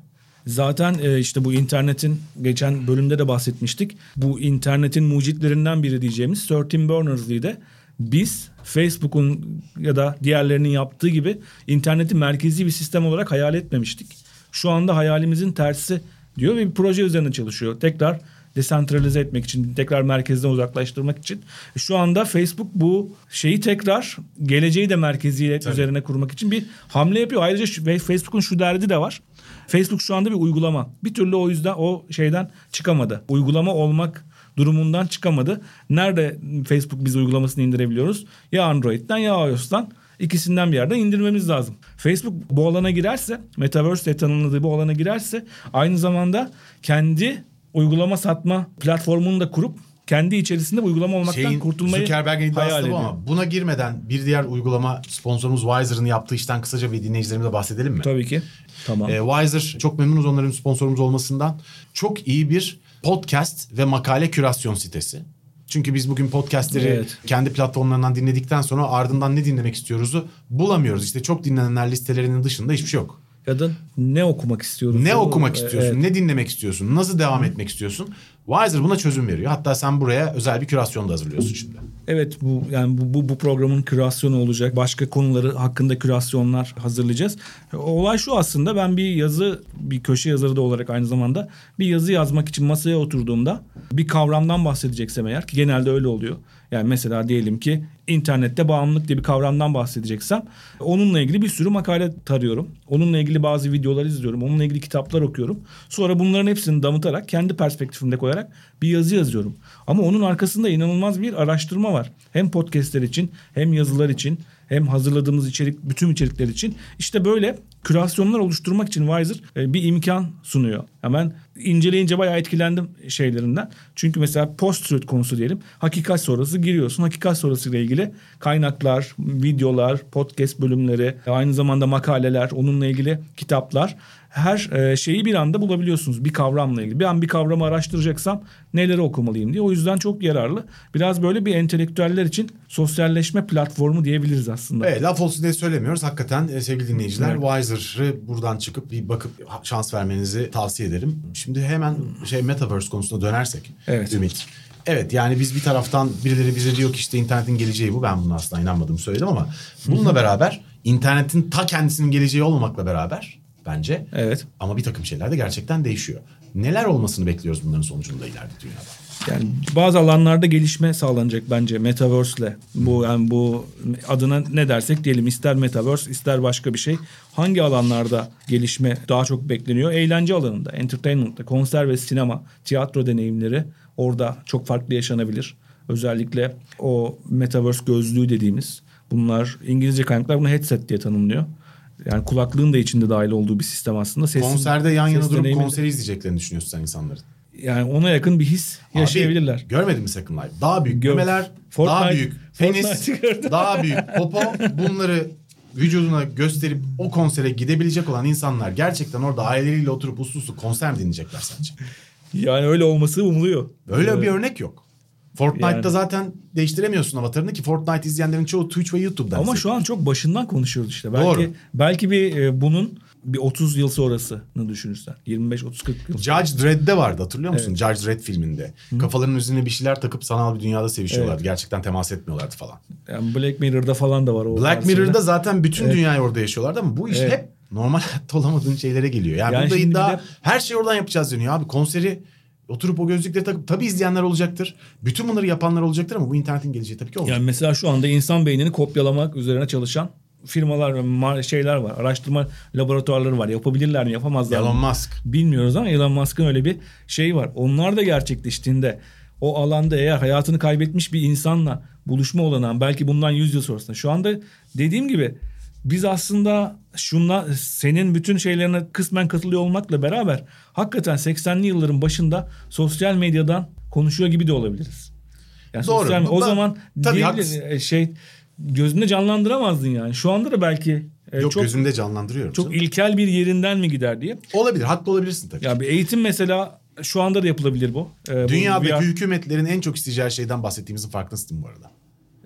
Zaten e, işte bu internetin geçen bölümde de bahsetmiştik. Bu internetin mucitlerinden biri diyeceğimiz 13 Berners-Lee'de biz Facebook'un ya da diğerlerinin yaptığı gibi interneti merkezi bir sistem olarak hayal etmemiştik. Şu anda hayalimizin tersi diyor ve bir proje üzerine çalışıyor. Tekrar desentralize etmek için, tekrar merkezden uzaklaştırmak için. Şu anda Facebook bu şeyi tekrar geleceği de merkeziyet Tabii. üzerine kurmak için bir hamle yapıyor. Ayrıca şu- Facebook'un şu derdi de var. Facebook şu anda bir uygulama. Bir türlü o yüzden o şeyden çıkamadı. Uygulama olmak durumundan çıkamadı. Nerede Facebook biz uygulamasını indirebiliyoruz? Ya Android'den ya iOS'tan. İkisinden bir yerden indirmemiz lazım. Facebook bu alana girerse, Metaverse diye tanımladığı bu alana girerse aynı zamanda kendi uygulama satma platformunu da kurup kendi içerisinde uygulama olmaktan Şeyin kurtulmayı Zuckerberg'in hayal ediyor. ama buna girmeden bir diğer uygulama sponsorumuz Wiser'ın yaptığı işten kısaca bir dinleyicilerimize bahsedelim mi? Tabii ki. Tamam. Ee, Wiser çok memnunuz onların sponsorumuz olmasından. Çok iyi bir podcast ve makale kürasyon sitesi. Çünkü biz bugün podcastleri Evet. kendi platformlarından dinledikten sonra ardından ne dinlemek istiyoruzu bulamıyoruz. İşte çok dinlenenler listelerinin dışında hiçbir şey yok. Ya da ne okumak istiyoruz? Ne okumak istiyorsun, evet. ne dinlemek istiyorsun, nasıl devam etmek istiyorsun? Wiser buna çözüm veriyor. Hatta sen buraya özel bir kürasyon da hazırlıyorsun şimdi. Evet bu yani bu, bu, bu programın kürasyonu olacak. Başka konuları hakkında kürasyonlar hazırlayacağız. Olay şu aslında ben bir yazı bir köşe yazarı da olarak aynı zamanda bir yazı yazmak için masaya oturduğumda bir kavramdan bahsedeceksem eğer ki genelde öyle oluyor. Yani mesela diyelim ki internette bağımlılık diye bir kavramdan bahsedeceksem onunla ilgili bir sürü makale tarıyorum. Onunla ilgili bazı videolar izliyorum. Onunla ilgili kitaplar okuyorum. Sonra bunların hepsini damıtarak kendi perspektifimde koyarak bir yazı yazıyorum. Ama onun arkasında inanılmaz bir araştırma var. Hem podcastler için hem yazılar için hem hazırladığımız içerik bütün içerikler için işte böyle kürasyonlar oluşturmak için Wiser e, bir imkan sunuyor. Hemen inceleyince bayağı etkilendim şeylerinden. Çünkü mesela post-truth konusu diyelim. Hakikat sonrası giriyorsun. Hakikat sonrası ile ilgili kaynaklar, videolar, podcast bölümleri, aynı zamanda makaleler, onunla ilgili kitaplar her e, şeyi bir anda bulabiliyorsunuz bir kavramla ilgili. Bir an bir kavramı araştıracaksam neleri okumalıyım diye. O yüzden çok yararlı. Biraz böyle bir entelektüeller için sosyalleşme platformu diyebiliriz aslında. Evet laf olsun diye söylemiyoruz. Hakikaten e, sevgili dinleyiciler Wiser'ı buradan çıkıp bir bakıp şans vermenizi tavsiye ederim. Şimdi hemen şey Metaverse konusuna dönersek. Evet. Ümit. Evet yani biz bir taraftan birileri bize diyor ki işte internetin geleceği bu. Ben buna asla inanmadığımı söyledim ama bununla beraber internetin ta kendisinin geleceği olmamakla beraber bence Evet. ama bir takım şeyler de gerçekten değişiyor. Neler olmasını bekliyoruz bunların sonucunda ileride dünyada? Yani bazı alanlarda gelişme sağlanacak bence Metaverse'le. Bu yani bu adına ne dersek diyelim ister Metaverse ister başka bir şey. Hangi alanlarda gelişme daha çok bekleniyor? Eğlence alanında, entertainment'ta, konser ve sinema, tiyatro deneyimleri orada çok farklı yaşanabilir. Özellikle o Metaverse gözlüğü dediğimiz bunlar İngilizce kaynaklar bunu headset diye tanımlıyor. Yani kulaklığın da içinde dahil olduğu bir sistem aslında. Sesin- Konserde yan yana ses durup deneyimi- konseri izleyeceklerini düşünüyorsun sen insanların. Yani ona yakın bir his yaşayabilirler. Abi, görmedin mi Second Life? Daha büyük Gör- memeler, Fortnite- daha büyük penis, daha büyük popo. Bunları vücuduna gösterip o konsere gidebilecek olan insanlar gerçekten orada aileleriyle oturup uslu uslu konser mi dinleyecekler sence? Yani öyle olması umuluyor. Öyle Ee, bir örnek yok. Fortnite'da Yani. zaten değiştiremiyorsun avatarını ki Fortnite izleyenlerin çoğu Twitch ve YouTube'dan. Ama şu an çok başından konuşuyoruz işte. Belki Doğru. belki bir e, bunun bir 30 yıl sonrasını düşünürsen. 25 30 40 yıl. Judge Dredd'de vardı hatırlıyor musun? Judge Dredd filminde. Kafalarının üzerine bir şeyler takıp sanal bir dünyada sevişiyorlardı. Gerçekten temas etmiyorlardı falan. Yani Black Mirror'da falan da var o. Black Mirror'da zaten bütün dünyayı orada yaşıyorlardı ama bu iş Evet. hep normal <laughs> hayatta olamadığın şeylere geliyor. Yani, Yani burada iddia de- her şeyi oradan yapacağız deniyor abi. Konseri oturup o gözlükleri takıp tabii izleyenler olacaktır. Bütün bunları yapanlar olacaktır ama bu internetin geleceği tabii ki olacak. Yani mesela şu anda insan beynini kopyalamak üzerine çalışan firmalar şeyler var. Araştırma laboratuvarları var. Yapabilirler mi yapamazlar mı? Elon Musk. Bilmiyoruz ama Elon Musk'ın öyle bir şey var. Onlar da gerçekleştiğinde o alanda eğer hayatını kaybetmiş bir insanla buluşma olanan belki bundan 100 yıl sonrasında. Şu anda dediğim gibi biz aslında şunla senin bütün şeylerine kısmen katılıyor olmakla beraber hakikaten 80'li yılların başında sosyal medyadan konuşuyor gibi de olabiliriz. Yani Doğru. sosyal- o ben- zaman tabii haklısın. e, şey gözünde canlandıramazdın yani. Şu anda da belki e, Yok çok gözümde canlandırıyorum. çok canım. ilkel bir yerinden mi gider diye. Olabilir. Haklı olabilirsin tabii. Ya bir eğitim mesela şu anda da yapılabilir bu. Ee, bu Dünyadaki VR hükümetlerin en çok isteyeceği şeyden bahsettiğimizin farkındasın bu arada.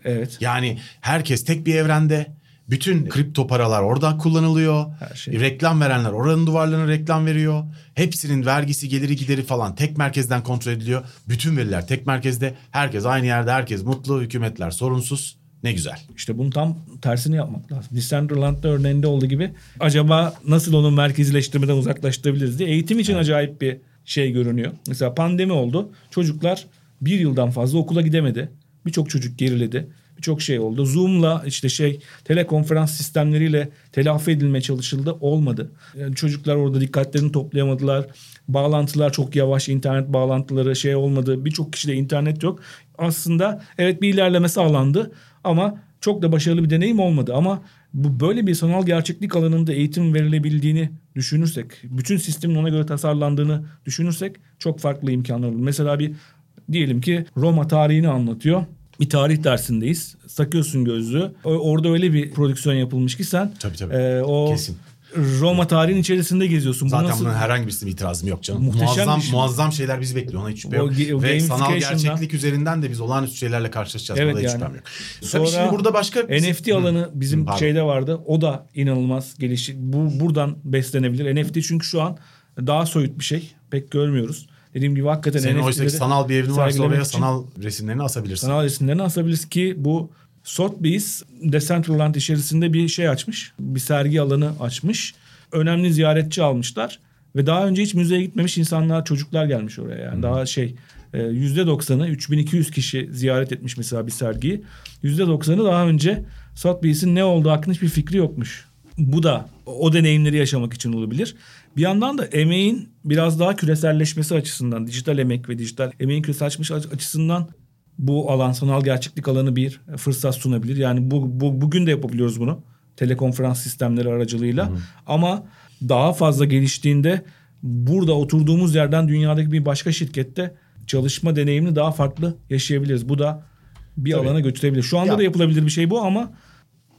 Evet. Yani herkes tek bir evrende. Bütün kripto paralar orada kullanılıyor. Her şey. Reklam verenler oranın duvarlarına reklam veriyor. Hepsinin vergisi, geliri, gideri falan tek merkezden kontrol ediliyor. Bütün veriler tek merkezde. Herkes aynı yerde, herkes mutlu, hükümetler sorunsuz. Ne güzel. İşte bunun tam tersini yapmak lazım. Decentraland'da örneğinde olduğu gibi acaba nasıl onu merkezileştirmeden uzaklaştırabiliriz diye eğitim için acayip bir şey görünüyor. Mesela pandemi oldu. Çocuklar bir yıldan fazla okula gidemedi. Birçok çocuk geriledi. Birçok şey oldu. Zoom'la işte şey telekonferans sistemleriyle telafi edilmeye çalışıldı. Olmadı. Yani çocuklar orada dikkatlerini toplayamadılar. Bağlantılar çok yavaş. internet bağlantıları şey olmadı. Birçok kişide internet yok. Aslında evet bir ilerleme sağlandı ama çok da başarılı bir deneyim olmadı. Ama bu böyle bir sanal gerçeklik alanında eğitim verilebildiğini düşünürsek, bütün sistemin ona göre tasarlandığını düşünürsek çok farklı imkanlar olur. Mesela bir diyelim ki Roma tarihini anlatıyor. Bir tarih dersindeyiz. Takıyorsun gözlüğü. Orada öyle bir prodüksiyon yapılmış ki sen Tabii, tabii. e, o Kesin. Roma tarihin içerisinde geziyorsun. Bu Zaten nasıl- bunun herhangi bir itirazım yok canım. Muhteşem muazzam bir şey. muazzam şeyler bizi bekliyor. Ona hiç şüphe O yok. ge- o Ve sanal gerçeklik üzerinden de biz olağanüstü şeylerle karşılaşacağız. Evet Buna hiç yani. şüphem yok. Sonra Tabii şimdi burada başka NFT alanı bizim Pardon. şeyde vardı. O da inanılmaz gelişi. Bu buradan beslenebilir. NFT çünkü şu an daha soyut bir şey. Pek görmüyoruz. Dediğim gibi hakikaten senin oysa sanal bir evin varsa oraya sanal resimlerini asabilirsin. sanal resimlerini asabiliriz ki bu Sotheby's Decentraland içerisinde bir şey açmış. Bir sergi alanı açmış. Önemli ziyaretçi almışlar. Ve daha önce hiç müzeye gitmemiş insanlar, çocuklar gelmiş oraya. Yani daha şey e, %90'ı 3200 kişi ziyaret etmiş mesela bir sergiyi. %90'ı daha önce Sotheby's'in ne olduğu hakkında hiçbir fikri yokmuş. Bu da o deneyimleri yaşamak için olabilir. Bir yandan da emeğin biraz daha küreselleşmesi açısından, dijital emek ve dijital emeğin küreselleşmesi açısından bu alan sanal gerçeklik alanı bir fırsat sunabilir. Yani bu, bu bugün de yapabiliyoruz bunu telekonferans sistemleri aracılığıyla. Ama daha fazla geliştiğinde burada oturduğumuz yerden dünyadaki bir başka şirkette çalışma deneyimini daha farklı yaşayabiliriz. Bu da bir Tabii. alana götürebilir. Şu anda Ya. da yapılabilir bir şey bu ama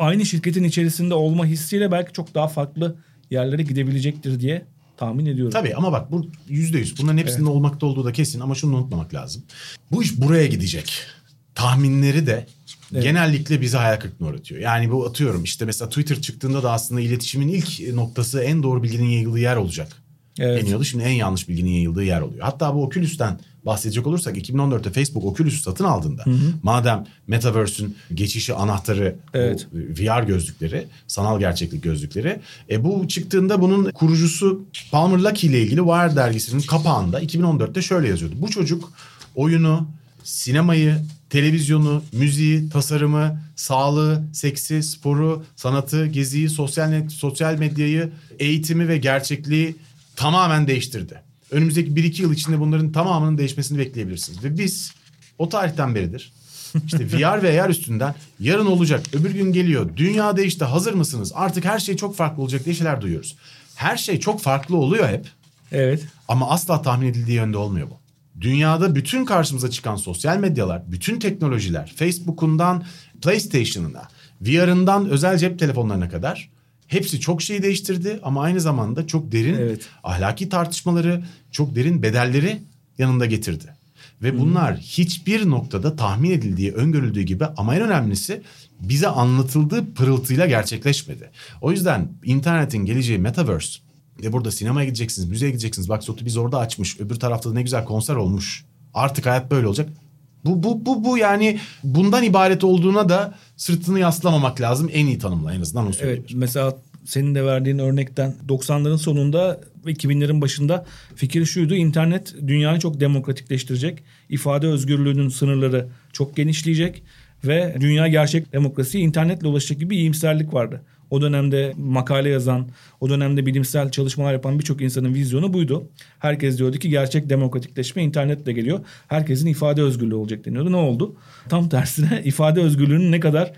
aynı şirketin içerisinde olma hissiyle belki çok daha farklı yerlere gidebilecektir diye tahmin ediyorum. Tabii ama bak bu yüzde yüz. Bunların hepsinin olmakta olduğu da kesin ama şunu unutmamak lazım. Bu iş buraya gidecek. Tahminleri de genellikle bize hayal kırıklığına uğratıyor. Yani bu atıyorum işte mesela Twitter çıktığında da aslında iletişimin ilk noktası en doğru bilginin yayıldığı yer olacak. Evet. Deniyordu. Şimdi en yanlış bilginin yayıldığı yer oluyor. Hatta bu Oculus'ten bahsedecek olursak 2014'te Facebook Oculus'u satın aldığında madem Metaverse'ün geçişi anahtarı Evet. VR gözlükleri, sanal gerçeklik gözlükleri. E bu çıktığında bunun kurucusu Palmer Luckey ile ilgili Wired dergisinin kapağında 2014'te şöyle yazıyordu. Bu çocuk oyunu, sinemayı, televizyonu, müziği, tasarımı, sağlığı, seksi, sporu, sanatı, geziyi, sosyal net, sosyal medyayı, eğitimi ve gerçekliği tamamen değiştirdi. Önümüzdeki 1-2 yıl içinde bunların tamamının değişmesini bekleyebilirsiniz. Ve biz o tarihten beridir işte VR ve AR üstünden yarın olacak, öbür gün geliyor. Dünya değişti, hazır mısınız? Artık her şey çok farklı olacak diye şeyler duyuyoruz. Her şey çok farklı oluyor hep Evet. ama asla tahmin edildiği yönde olmuyor bu. Dünyada bütün karşımıza çıkan sosyal medyalar, bütün teknolojiler, Facebook'undan PlayStation'ına, VR'ından özel cep telefonlarına kadar hepsi çok şey değiştirdi ama aynı zamanda çok derin Evet. ahlaki tartışmaları, çok derin bedelleri yanında getirdi. Ve bunlar hiçbir noktada tahmin edildiği, öngörüldüğü gibi ama en önemlisi bize anlatıldığı pırıltıyla gerçekleşmedi. O yüzden internetin geleceği metaverse ve burada sinemaya gideceksiniz, müzeye gideceksiniz. Bak Sotu biz orada açmış, öbür tarafta da ne güzel konser olmuş. Artık hayat böyle olacak. Bu, bu, bu, bu yani bundan ibaret olduğuna da sırtını yaslamamak lazım. En iyi tanımla en azından onu söyleyebilirim. Evet mesela senin de verdiğin örnekten 90'ların sonunda ve 2000'lerin başında fikir şuydu. internet dünyayı çok demokratikleştirecek. ifade özgürlüğünün sınırları çok genişleyecek ve dünya gerçek demokrasiye internetle ulaşacak gibi bir iyimserlik vardı. O dönemde makale yazan, o dönemde bilimsel çalışmalar yapan birçok insanın vizyonu buydu. Herkes diyordu ki gerçek demokratikleşme internetle geliyor. Herkesin ifade özgürlüğü olacak deniyordu. Ne oldu? Tam tersine <laughs> ifade özgürlüğünün ne kadar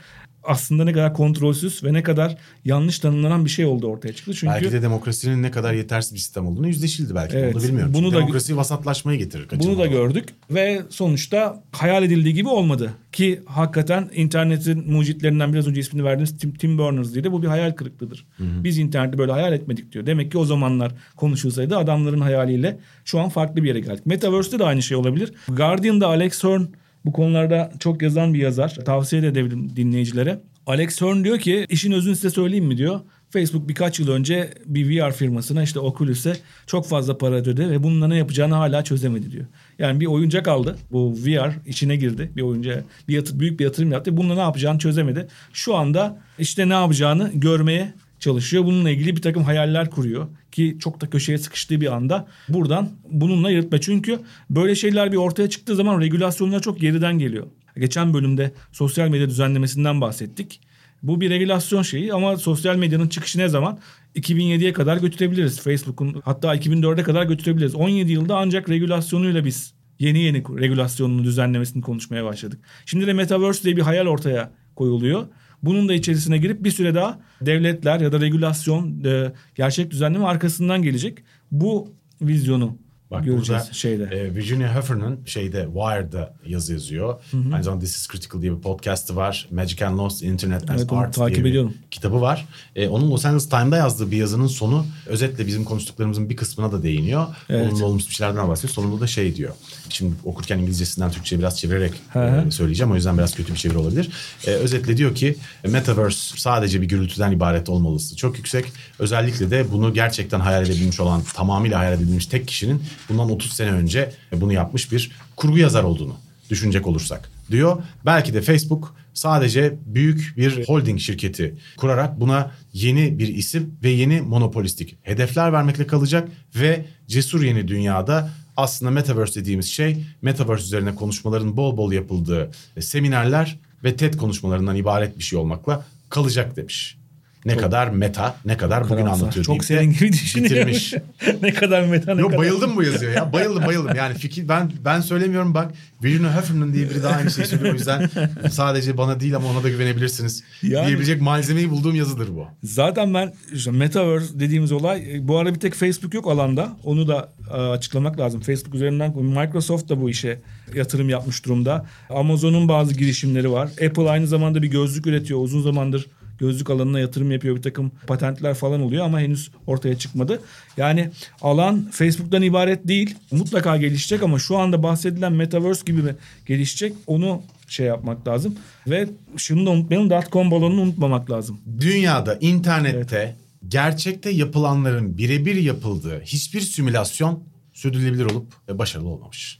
aslında ne kadar kontrolsüz ve ne kadar yanlış tanımlanan bir şey oldu ortaya çıktı. Çünkü Belki de demokrasinin ne kadar yetersiz bir sistem olduğunu yüzleşildi belki. Evet. Onu da bilmiyorum. Bunu Çünkü da- demokrasi vasatlaşmayı getirir. bunu da gördük ve sonuçta hayal edildiği gibi olmadı. Ki hakikaten internetin mucitlerinden biraz önce ismini verdiğimiz Tim, Tim Berners-Lee de bu bir hayal kırıklığıdır. Biz interneti böyle hayal etmedik diyor. Demek ki o zamanlar konuşulsaydı adamların hayaliyle şu an farklı bir yere geldik. Metaverse'de de aynı şey olabilir. Guardian'da Alex Hearn bu konularda çok yazan bir yazar. Tavsiye de edebilirim dinleyicilere. Alex Hearn diyor ki işin özünü size söyleyeyim mi diyor. Facebook birkaç yıl önce bir VR firmasına işte Oculus'e çok fazla para ödedi ve bununla ne yapacağını hala çözemedi diyor. Yani bir oyuncak aldı. Bu VR içine girdi. Bir oyuncağa bir yatır, büyük bir yatırım yaptı. Bununla ne yapacağını çözemedi. Şu anda işte ne yapacağını görmeye çalışıyor. Bununla ilgili bir takım hayaller kuruyor. Ki çok da köşeye sıkıştığı bir anda buradan bununla yırtma. Çünkü böyle şeyler bir ortaya çıktığı zaman regülasyonlar çok geriden geliyor. Geçen bölümde sosyal medya düzenlemesinden bahsettik. Bu bir regülasyon şeyi ama sosyal medyanın çıkışı ne zaman? 2007'ye kadar götürebiliriz. Facebook'un hatta 2004'e kadar götürebiliriz. 17 yılda ancak regülasyonuyla biz yeni yeni regülasyonunu düzenlemesini konuşmaya başladık. Şimdi de Metaverse diye bir hayal ortaya koyuluyor. Bunun da içerisine girip bir süre daha devletler ya da regülasyon e, gerçek düzenleme arkasından gelecek. Bu vizyonu Bak göreceğiz burada, şeyde. E, Virginia Heffernan şeyde Wired'da yazı yazıyor. Hı hı. Aynı zamanda This is Critical diye bir podcast'ı var. Magic and Lost Internet as evet, Art takip diye ediyorum. bir kitabı var. E, onun Los Angeles Times'da yazdığı bir yazının sonu özetle bizim konuştuklarımızın bir kısmına da değiniyor. Evet. Olumlu olumsuz bir şeylerden bahsediyor. Sonunda da şey diyor. Şimdi okurken İngilizcesinden Türkçe'ye biraz çevirerek e, söyleyeceğim. O yüzden biraz kötü bir çeviri olabilir. E, özetle diyor ki Metaverse sadece bir gürültüden ibaret olmalısı çok yüksek. Özellikle de bunu gerçekten hayal edebilmiş olan, tamamıyla hayal edilmiş tek kişinin bundan 30 sene önce bunu yapmış bir kurgu yazar olduğunu düşünecek olursak diyor. Belki de Facebook sadece büyük bir holding şirketi kurarak buna yeni bir isim ve yeni monopolistik hedefler vermekle kalacak ve cesur yeni dünyada aslında metaverse dediğimiz şey metaverse üzerine konuşmaların bol bol yapıldığı seminerler ve TED konuşmalarından ibaret bir şey olmakla kalacak demiş. Ne çok, kadar meta, ne kadar bugün anlatıyor. Çok senin gibi düşünüyorum. <laughs> ne kadar meta, ne Yok, kadar. bayıldım bu yazıyor ya. Bayıldım <laughs> bayıldım. Yani fikir ben ben söylemiyorum bak. Virginia Heffernan diye biri daha aynı şeyi söylüyor. O yüzden <laughs> sadece bana değil ama ona da güvenebilirsiniz. Yani, diyebilecek malzemeyi bulduğum yazıdır bu. Zaten ben işte Metaverse dediğimiz olay bu ara bir tek Facebook yok alanda. Onu da e, açıklamak lazım. Facebook üzerinden Microsoft da bu işe yatırım yapmış durumda. Amazon'un bazı girişimleri var. Apple aynı zamanda bir gözlük üretiyor. Uzun zamandır gözlük alanına yatırım yapıyor. Bir takım patentler falan oluyor ama henüz ortaya çıkmadı. Yani alan Facebook'tan ibaret değil. Mutlaka gelişecek ama şu anda bahsedilen Metaverse gibi mi gelişecek onu şey yapmak lazım. Ve şunu da unutmayalım dotcom balonunu unutmamak lazım. Dünyada, internette evet. gerçekte yapılanların birebir yapıldığı hiçbir simülasyon sürdürülebilir olup başarılı olmamış.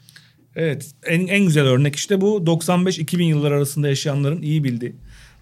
Evet en, en güzel örnek işte bu 95-2000 yıllar arasında yaşayanların iyi bildiği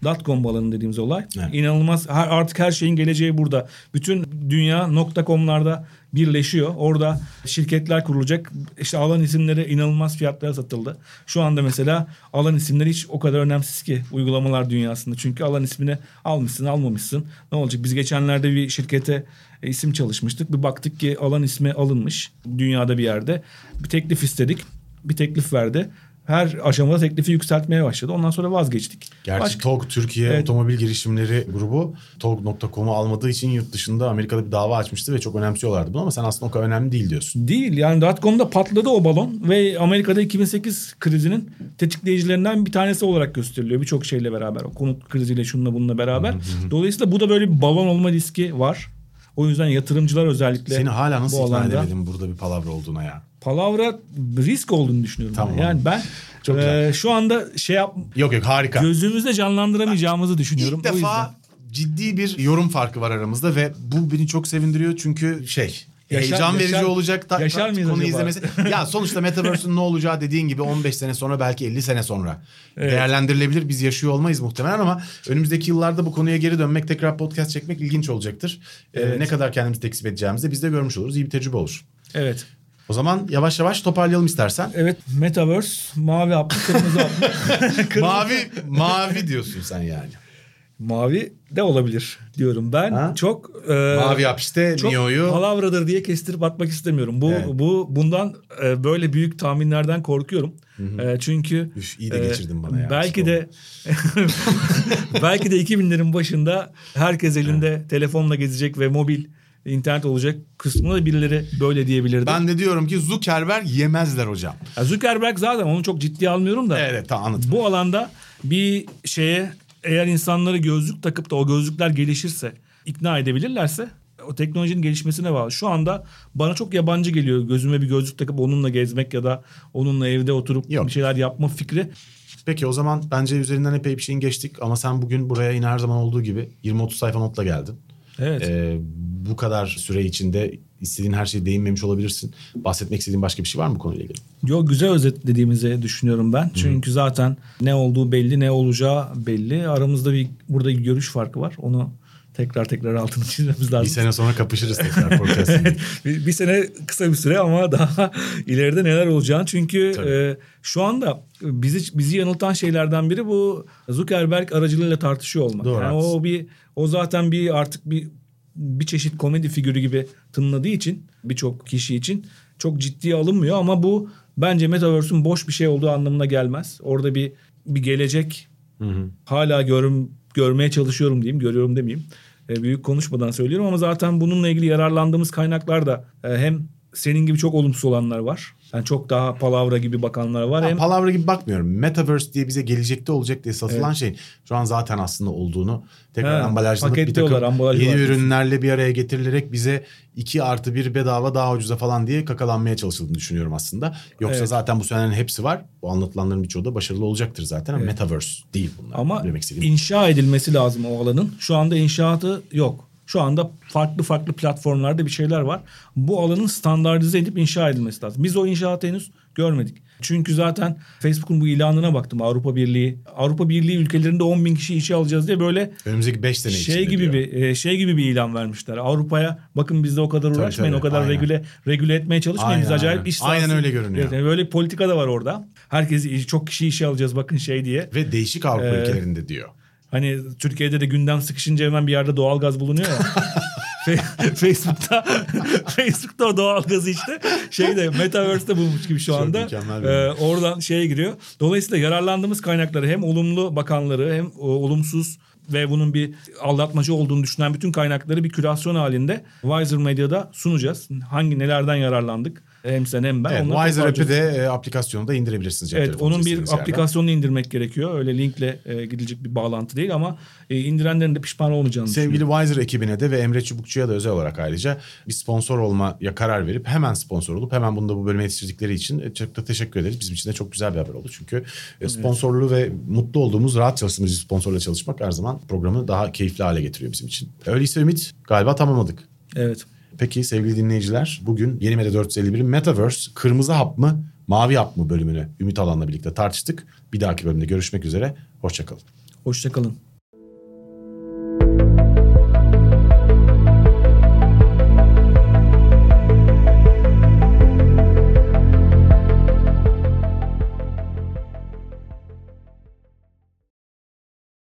Dotcom balonu dediğimiz olay. Evet. İnanılmaz artık her şeyin geleceği burada. Bütün dünya nokta.com'larda birleşiyor. Orada şirketler kurulacak. İşte alan isimleri inanılmaz fiyatlara satıldı. Şu anda mesela alan isimleri hiç o kadar önemsiz ki uygulamalar dünyasında. Çünkü alan ismini almışsın almamışsın. Ne olacak? Biz geçenlerde bir şirkete isim çalışmıştık. Bir baktık ki alan ismi alınmış dünyada bir yerde. Bir teklif istedik. Bir teklif verdi her aşamada teklifi yükseltmeye başladı. Ondan sonra vazgeçtik. Gerçi Başka... TOG Türkiye evet. Otomobil Girişimleri grubu TOG.com'u almadığı için yurt dışında Amerika'da bir dava açmıştı ve çok önemsiyorlardı bunu ama sen aslında o kadar önemli değil diyorsun. Değil yani .com'da patladı o balon ve Amerika'da 2008 krizinin tetikleyicilerinden bir tanesi olarak gösteriliyor birçok şeyle beraber. O konut kriziyle şununla bununla beraber. Dolayısıyla bu da böyle bir balon olma riski var. O yüzden yatırımcılar özellikle Seni hala nasıl ikna edemedim burada bir palavra olduğuna ya? Palavra risk olduğunu düşünüyorum. Tamam. Yani ben Çok e, şu anda şey yap Yok yok harika. Gözümüzde canlandıramayacağımızı düşünüyorum. İlk defa ciddi bir yorum farkı var aramızda ve bu beni çok sevindiriyor çünkü şey Yaşar, heyecan verici yaşar, olacak ta, yaşar ta, konu izlemesi. ya sonuçta Metaverse'ün ne olacağı dediğin gibi 15 sene sonra belki 50 sene sonra değerlendirilebilir. Biz yaşıyor olmayız muhtemelen ama önümüzdeki yıllarda bu konuya geri dönmek, tekrar podcast çekmek ilginç olacaktır. Ee, ne kadar kendimizi tekzip edeceğimizi de biz de görmüş oluruz. İyi bir tecrübe olur. Evet. O zaman yavaş yavaş toparlayalım istersen. Evet Metaverse mavi haplı kırmızı haplı. <laughs> mavi mavi diyorsun sen yani. Mavi de olabilir diyorum ben. Ha? Çok e, mavi hapiste çok Neo'yu palavradır diye kestirip atmak istemiyorum. Bu evet. bu bundan e, böyle büyük tahminlerden korkuyorum. Hı hı. E, çünkü Üf, iyi de e, geçirdin bana ya. Belki de <laughs> belki de 2000'lerin başında herkes elinde telefonla gezecek ve mobil internet olacak kısmına da birileri böyle diyebilirdi. Ben de diyorum ki Zuckerberg yemezler hocam. Ya Zuckerberg zaten onu çok ciddiye almıyorum da. Evet tamam anladım. Bu alanda bir şeye eğer insanları gözlük takıp da o gözlükler gelişirse ikna edebilirlerse o teknolojinin gelişmesine bağlı. Şu anda bana çok yabancı geliyor gözüme bir gözlük takıp onunla gezmek ya da onunla evde oturup Yok. bir şeyler yapma fikri. Peki o zaman bence üzerinden epey bir şeyin geçtik ama sen bugün buraya yine her zaman olduğu gibi 20-30 sayfa notla geldin. Evet. Ee, bu kadar süre içinde istediğin her şeye değinmemiş olabilirsin. Bahsetmek istediğin başka bir şey var mı konuyla ilgili? Yok güzel özetlediğimizi düşünüyorum ben. Hı-hı. Çünkü zaten ne olduğu belli ne olacağı belli. Aramızda bir burada bir görüş farkı var. Onu tekrar tekrar altını çizmemiz lazım. Bir sene sonra kapışırız tekrar <laughs> podcast'inde. bir, bir sene kısa bir süre ama daha <laughs> ileride neler olacağını çünkü Tabii. e, şu anda bizi bizi yanıltan şeylerden biri bu Zuckerberg aracılığıyla tartışıyor olmak. Doğru, Yani haklısın. o bir o zaten bir artık bir bir çeşit komedi figürü gibi tınladığı için birçok kişi için çok ciddiye alınmıyor ama bu bence metaverse'ün boş bir şey olduğu anlamına gelmez. Orada bir bir gelecek hala görüm, görmeye çalışıyorum diyeyim, görüyorum demeyeyim. E, büyük konuşmadan söylüyorum ama zaten bununla ilgili yararlandığımız kaynaklar da e, hem senin gibi çok olumsuz olanlar var. Yani çok daha palavra gibi bakanlar var. Ben hem palavra gibi bakmıyorum. Metaverse diye bize gelecekte olacak diye satılan şey şu an zaten aslında olduğunu tekrar He, ambalajlanıp bir takım ambalaj yeni var ürünlerle bir araya getirilerek bize 2 artı 1 bedava daha ucuza falan diye kakalanmaya çalışıldığını düşünüyorum aslında. Yoksa Evet. zaten bu senelerin hepsi var. Bu anlatılanların birçoğu da başarılı olacaktır zaten ama Metaverse değil bunlar. ama Demek istediğim. inşa edilmesi lazım o alanın. Şu anda inşaatı yok. Şu anda farklı farklı platformlarda bir şeyler var. Bu alanın standartize edip inşa edilmesi lazım. Biz o inşaatı henüz görmedik. Çünkü zaten Facebook'un bu ilanına baktım Avrupa Birliği. Avrupa Birliği ülkelerinde 10 bin kişi işe alacağız diye böyle Önümüzdeki 5 sene şey gibi diyor. bir e, şey gibi bir ilan vermişler. Avrupa'ya bakın bizde o kadar Tabii, uğraşmayın, tabii, o kadar aynen. regüle regüle etmeye çalışmayın. Biz Aynen, acayip aynen. iş. Aynen öyle görünüyor. Evet, böyle bir politika da var orada. Herkes çok kişi işe alacağız bakın şey diye. Ve değişik Avrupa Ee, ülkelerinde diyor. Hani Türkiye'de de gündem sıkışınca hemen bir yerde doğalgaz bulunuyor ya. <laughs> Facebook'ta <laughs> Facebook'ta o doğalgazı işte şeyde Metaverse'te bulmuş gibi şu anda. Ee, oradan şeye giriyor. Dolayısıyla yararlandığımız kaynakları hem olumlu bakanları hem o, olumsuz ve bunun bir aldatmacı olduğunu düşünen bütün kaynakları bir kürasyon halinde Wiser Medya'da sunacağız. Hangi nelerden yararlandık? Hem sen hem ben. Evet, Wiser app'i de e, aplikasyonu da indirebilirsiniz. Evet onun bir yerden. aplikasyonunu indirmek gerekiyor. Öyle linkle e, gidilecek bir bağlantı değil ama e, indirenlerin de pişman olmayacağını Sevgili. Wiser ekibine de ve Emre Çubukçu'ya da özel olarak ayrıca bir sponsor olmaya karar verip hemen sponsor olup hemen bunu da bu bölüme yetiştirdikleri için e, çok da teşekkür ederiz. Bizim için de çok güzel bir haber oldu. Çünkü e, sponsorlu ve mutlu olduğumuz, rahat çalıştığımız bir sponsorla çalışmak her zaman programı daha keyifli hale getiriyor bizim için. Öyleyse Ümit galiba tamamladık. Evet. Peki sevgili dinleyiciler bugün Yeni Medya 451'in Metaverse kırmızı hap mı mavi hap mı bölümünü Ümit Alan'la birlikte tartıştık. Bir dahaki bölümde görüşmek üzere. Hoşçakalın. Hoşçakalın.